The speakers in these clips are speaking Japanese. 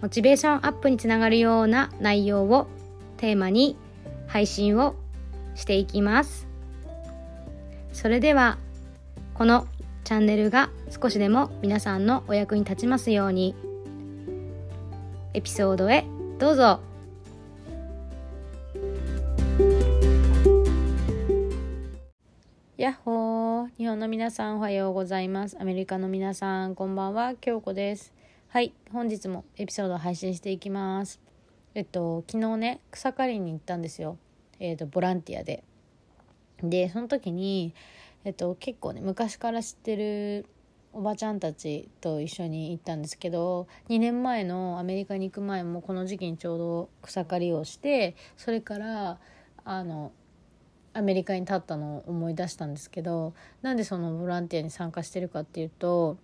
モチベーションアップにつながるような内容をテーマに配信をしていきます。それではこのチャンネルが少しでも皆さんのお役に立ちますようにエピソードへどうぞ。やっほー。日本の皆さんおはようございます。アメリカの皆さんこんばんは。京子です。はい本日もエピソードを配信していきます。えっと昨日ね草刈りに行ったんですよ。えっとボランティアで。でその時にえっと結構ね昔から知ってるおばちゃんたちと一緒に行ったんですけど2年前のアメリカに行く前もこの時期にちょうど草刈りをしてそれからあのアメリカに立ったのを思い出したんですけどなんでそのボランティアに参加してるかっていうと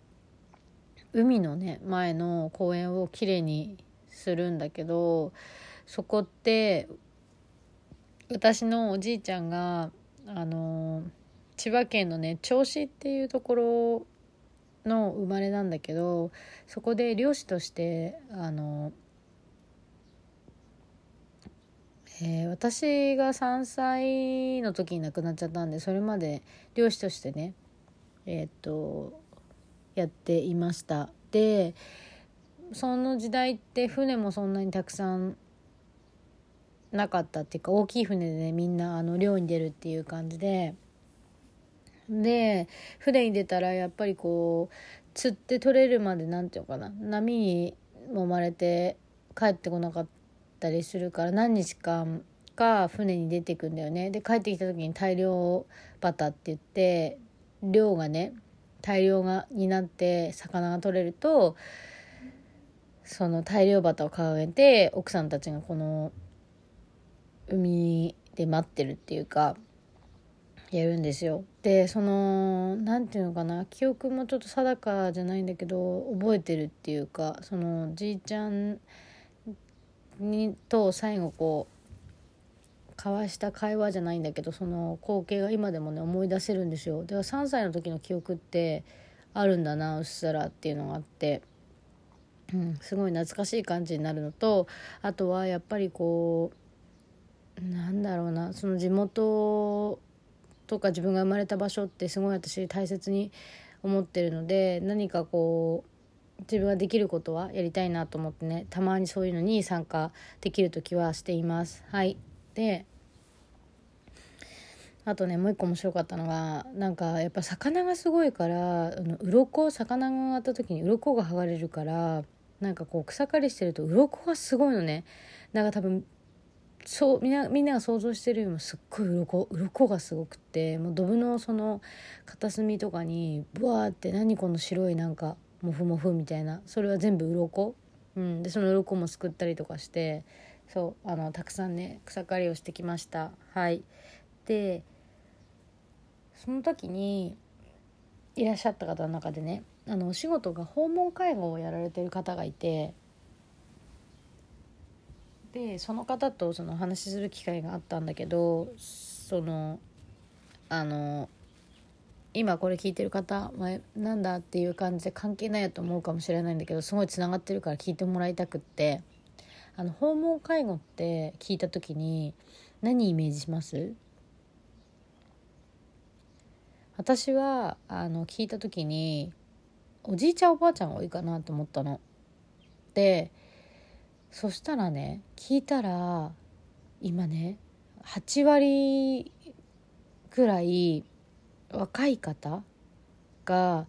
海のね前の公園をきれいにするんだけどそこって私のおじいちゃんがあの千葉県のね銚子っていうところの生まれなんだけどそこで漁師としてあのえー、私が3歳の時に亡くなっちゃったんでそれまで漁師としてねえー、っとやっていました。でその時代って船もそんなにたくさんなかったっていうか大きい船でねみんなあの漁に出るっていう感じで。で船に出たらやっぱりこう釣って取れるまで何て言うのかな波に揉まれて帰ってこなかったりするから何日間か船に出てくんだよね。で帰ってきた時に大量バタって言って量がね大量がになって魚が取れるとその大量バタを掲げて奥さんたちがこの海で待ってるっていうかやるんですよ。でその何て言うのかな記憶もちょっと定かじゃないんだけど覚えてるっていうかそのじいちゃんにと最後こう交わした会話じゃないんだけどその光景が今でもね思い出せるんですよ。では3歳の時の記憶ってあるんだなうっすらっていうのがあって。うん、すごい懐かしい感じになるのとあとはやっぱりこうなんだろうなその地元とか自分が生まれた場所ってすごい私大切に思ってるので何かこう自分ができることはやりたいなと思ってねたまにそういうのに参加できる時はしています。はいであとねもう一個面白かったのがなんかやっぱ魚がすごいからあの鱗魚が上がった時に鱗が剥がれるからなんかこう草刈りしてると鱗がすごいのね。なんか多分そうみんなみんなが想像してるよりもすっごい鱗鱗がすごくってもうドブのその片隅とかにブワーって何この白いなんかモフモフみたいなそれは全部鱗、うん、でその鱗もすくったりとかしてそうあのたくさんね草刈りをしてきました。はい。でその時にいらっしゃった方の中でねあのお仕事が訪問介護をやられてる方がいてでその方とその話しする機会があったんだけどそのあの今これ聞いてる方、まあ、なんだっていう感じで関係ないやと思うかもしれないんだけどすごいつながってるから聞いてもらいたくって。あの訪問介護って聞いた時に何イメージします？私はあの聞いた時におじいちゃんおばあちゃん多いかなと思ったの。でそしたらね聞いたら今ね8割ぐらい若い方が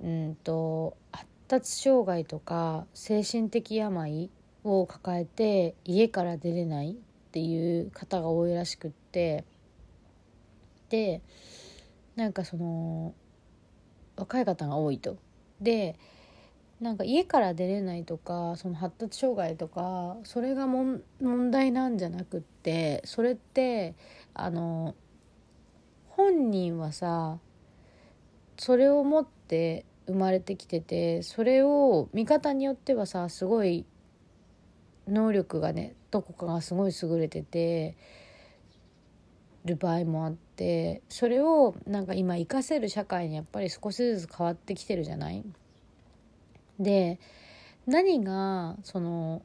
うんと発達障害とか精神的病を抱えて家から出れないっていう方が多いらしくってでなんかその若い方が多いと。でなんか家から出れないとかその発達障害とかそれが問題なんじゃなくってそれってあの本人はさそれを持って生まれてきててそれを見方によってはさすごい能力がねどこかがすごい優れててる場合もあってそれをなんか今活かせる社会にやっぱり少しずつ変わってきてるじゃない？で何がその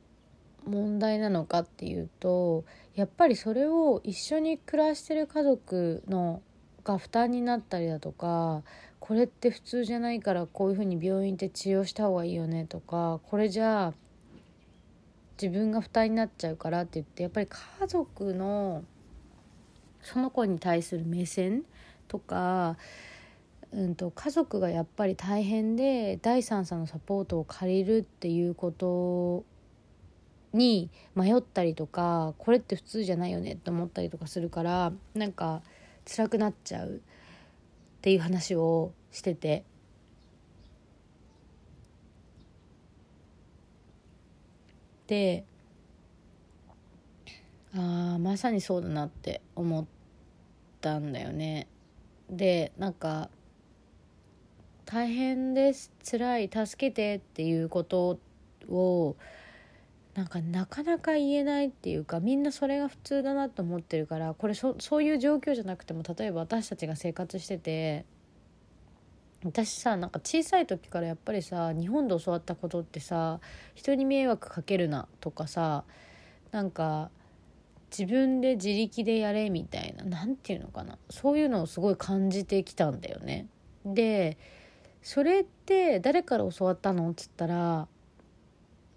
問題なのかっていうとやっぱりそれを一緒に暮らしてる家族のが負担になったりだとかこれって普通じゃないからこういうふうに病院って治療した方がいいよねとかこれじゃあ自分が負担になっちゃうからって言ってやっぱり家族のその子に対する目線とか、うんと、家族がやっぱり大変で第三者のサポートを借りるっていうことに迷ったりとかこれって普通じゃないよねって思ったりとかするからなんか辛くなっちゃうっていう話をしてて。であまさにそうだなって思ったんだよね。でなんか「大変です辛い助けて」っていうことをなんかなかなか言えないっていうかみんなそれが普通だなと思ってるからこれそそういう状況じゃなくても例えば私たちが生活してて私さなんか小さい時からやっぱりさ日本で教わったことってさ人に迷惑かけるなとかさなんか自分で自力でやれみたいな何て言うのかな。そういうのをすごい感じてきたんだよね。でそれって誰から教わったのっつったら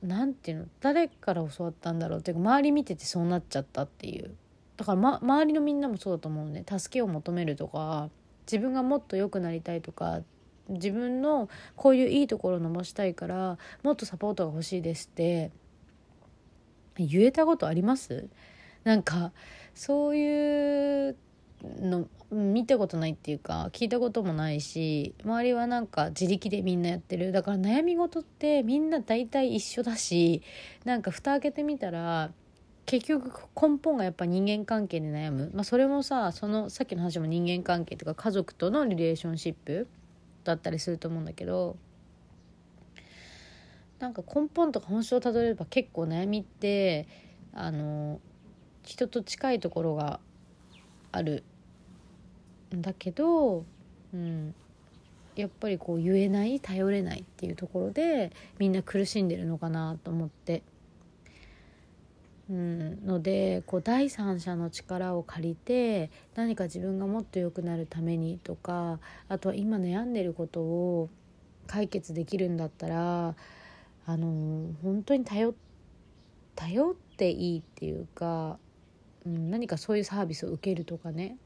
何て言うの誰から教わったんだろう。っていうか周り見ててそうなっちゃったっていう。だから、ま、周りのみんなもそうだと思うね。助けを求めるとか自分がもっと良くなりたいとか自分のこういういいところを伸ばしたいからもっとサポートが欲しいですって言えたことあります？なんかそういうの見たことないっていうか聞いたこともないし周りはなんか自力でみんなやってる。だから悩み事ってみんな大体一緒だしなんか蓋開けてみたら結局根本がやっぱ人間関係で悩む、まあ、それもさそのさっきの話も人間関係とか家族とのリレーションシップ。だったりすると思うんだけどなんか根本とか本質をたどれば結構悩みってあの人と近いところがあるんだけど、うん、やっぱりこう言えない頼れないっていうところでみんな苦しんでるのかなと思って。うん、のでこう第三者の力を借りて何か自分がもっと良くなるためにとかあとは今悩んでることを解決できるんだったらあの本当に頼頼っていいっていうかうん、何かそういうサービスを受けるとかね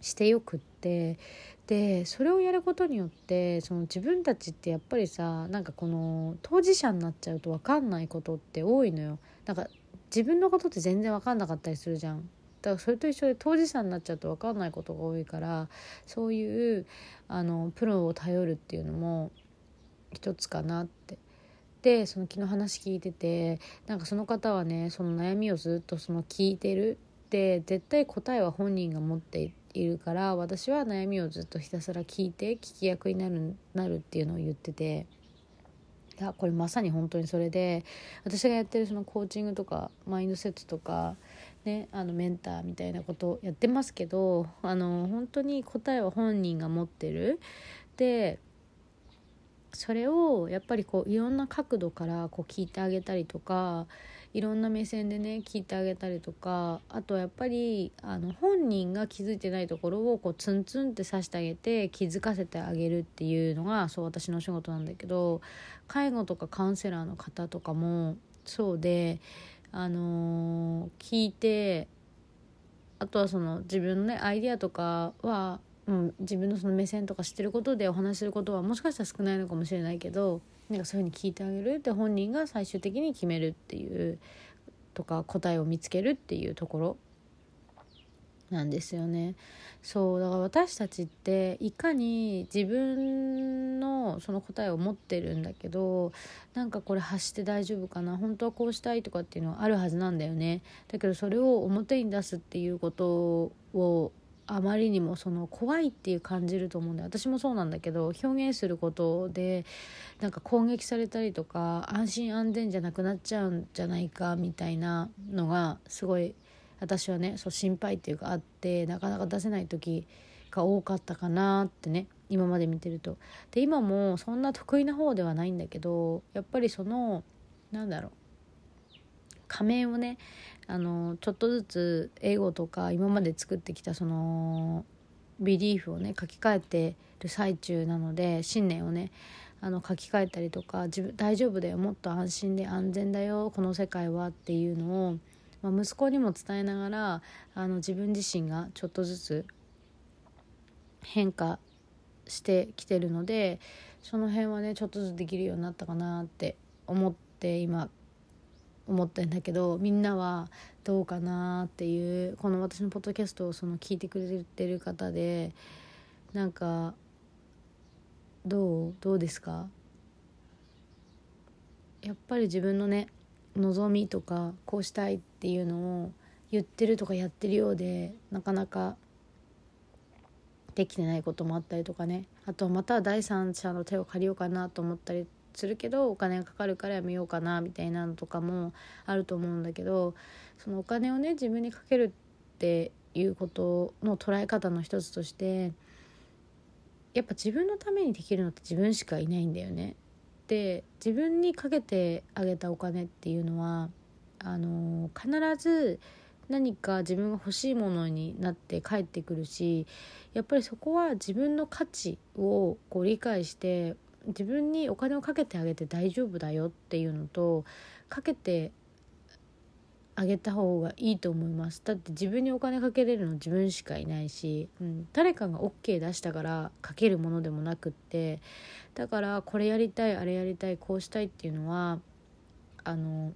してよくってでそれをやることによってその自分たちってやっぱりさなんかこの当事者になっちゃうと分かんないことって多いのよ。なんか自分のことって全然分かんなかったりするじゃん。だからそれと一緒で当事者になっちゃうと分かんないことが多いからそういうあのプロを頼るっていうのも一つかなってでその昨日話聞いててなんかその方はねその悩みをずっとその聞いてるって絶対答えは本人が持っていているから私は悩みをずっとひたすら聞いて聞き役になるなるっていうのを言ってて。いやこれまさに本当にそれで私がやってるそのコーチングとかマインドセットとか、ね、あのメンターみたいなことやってますけどあの本当に答えは本人が持ってる。でそれをやっぱりこういろんな角度からこう聞いてあげたりとかいろんな目線でね聞いてあげたりとかあとやっぱりあの本人が気づいてないところをこうツンツンって刺してあげて気づかせてあげるっていうのがそう私の仕事なんだけど介護とかカウンセラーの方とかもそうであのー、聞いてあとはその自分のねアイデアとかはうん、自分のその目線とか知ってることでお話しすることはもしかしたら少ないのかもしれないけどなんかそういうふうに聞いてあげるって本人が最終的に決めるっていうとか答えを見つけるっていうところ。なんですよね。そうだから私たちっていかに自分のその答えを持ってるんだけどなんかこれ発して大丈夫かな本当はこうしたいとかっていうのはあるはずなんだよね。だけどそれを表に出すっていうことをあまりにもその怖いっていう感じると思うんで私もそうなんだけど表現することでなんか攻撃されたりとか安心安全じゃなくなっちゃうんじゃないかみたいなのがすごい私はねそう心配っていうかあってなかなか出せない時が多かったかなってね今まで見てると。で今もそんな得意な方ではないんだけどやっぱりそのなんだろう仮面をねあのちょっとずつ英語とか今まで作ってきたそのビリーフをね書き換えてる最中なので信念をねあの書き換えたりとか自分大丈夫だよもっと安心で安全だよこの世界はっていうのをまあ、息子にも伝えながらあの自分自身がちょっとずつ変化してきてるのでその辺はねちょっとずつできるようになったかなって思って今思ってんだけどみんなはどうかなっていうこの私のポッドキャストをその聞いてくれてる方でなんかどうどうですか？やっぱり自分のね望みとかこうしたいっていうのを言ってるとかやってるようでなかなかできてないこともあったりとかね。あとまた第三者の手を借りようかなと思ったりするけどお金がかかるからやめようかなみたいなのとかもあると思うんだけどそのお金をね自分にかけるっていうことの捉え方の一つとしてやっぱ自分のためにできるのって自分しかいないんだよね。って自分にかけてあげたお金っていうのはあの必ず何か自分が欲しいものになって帰ってくるしやっぱりそこは自分の価値をこう理解して自分にお金をかけてあげて大丈夫だよっていうのとかけてあげた方がいいと思います。だって自分にお金かけれるの自分しかいないし、うん、誰かが OK 出したからかけるものでもなくってだからこれやりたいあれやりたいこうしたいっていうのはあの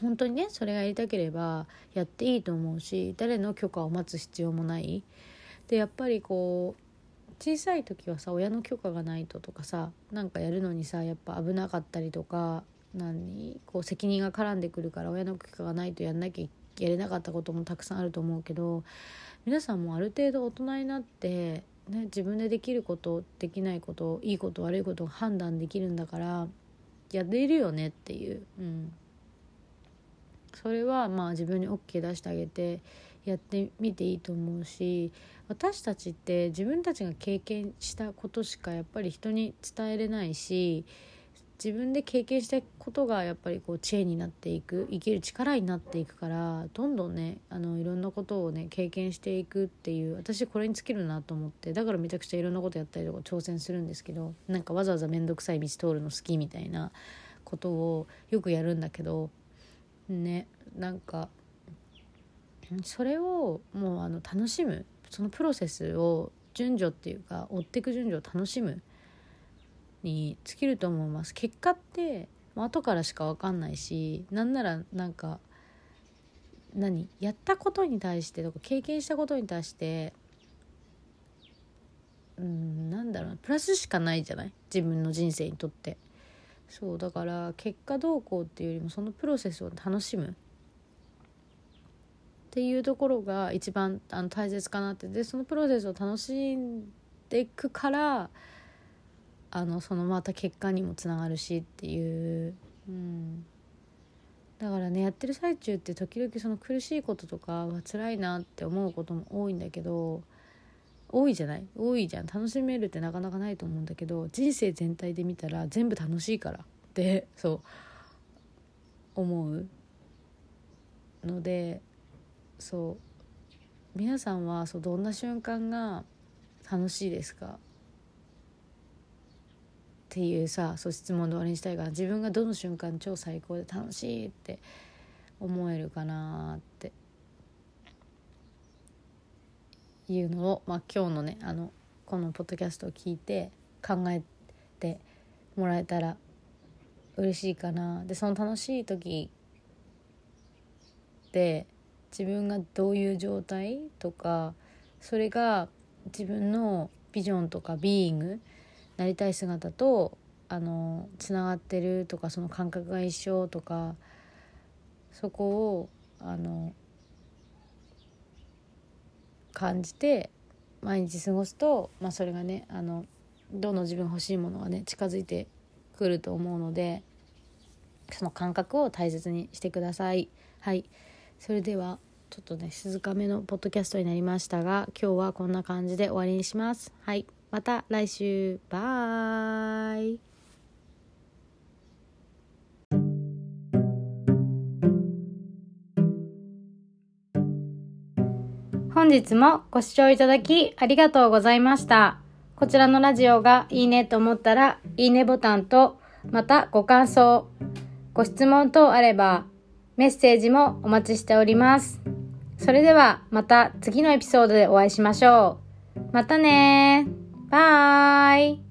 本当にねそれがやりたければやっていいと思うし誰の許可を待つ必要もない。でやっぱりこう小さい時はさ親の許可がないととかさなんかやるのにさやっぱ危なかったりとか何こう責任が絡んでくるから親の許可がないとやんなきゃやれなかったこともたくさんあると思うけど皆さんもある程度大人になって、ね、自分でできることできないこといいこと悪いことを判断できるんだからやれるよねっていう、うん、それはまあ自分に OK 出してあげてやってみていいと思うし私たちって自分たちが経験したことしかやっぱり人に伝えれないし自分で経験したことがやっぱりこう知恵になっていく生きる力になっていくからどんどんねあのいろんなことをね経験していくっていう私これに尽きるなと思ってだからめちゃくちゃいろんなことやったりとか挑戦するんですけどなんかわざわざ面倒くさい道通るの好きみたいなことをよくやるんだけどねなんかそれをもうあの楽しむ。そのプロセスを順序っていうか追っていく順序を楽しむに尽きると思います。結果って後からしか分かんないしなんならなんか何やったことに対してとか経験したことに対してうんなんだろうプラスしかないじゃない？自分の人生にとって。そうだから結果どうこうっていうよりもそのプロセスを楽しむ。っていうところが一番あの大切かなって。でそのプロセスを楽しんでいくからあのそのまた結果にもつながるしっていう、うん、だからねやってる最中って時々その苦しいこととかは辛いなって思うことも多いんだけど多いじゃない？多いじゃん。楽しめるってなかなかないと思うんだけど人生全体で見たら全部楽しいから。ってそう。思うのでそう。皆さんはそうどんな瞬間が楽しいですか？っていうさそう質問で終わりにしたいから自分がどの瞬間超最高で楽しいって思えるかなって。いうのを、まあ、今日のねあのこのポッドキャストを聞いて考えてもらえたら嬉しいかな。でその楽しい時で自分がどういう状態とかそれが自分のビジョンとかビーイングなりたい姿とあのつながってるとかその感覚が一緒とかそこをあの感じて毎日過ごすと、まあ、それがねあのどの自分欲しいものがね近づいてくると思うのでその感覚を大切にしてください。はいそれではちょっとね静かめのポッドキャストになりましたが今日はこんな感じで終わりにします。はいまた来週バイ本日もご視聴いただきありがとうございました。こちらのラジオがいいねと思ったら、いいねボタンと、またご感想、ご質問等あれば、メッセージもお待ちしております。それではまた次のエピソードでお会いしましょう。またねバイ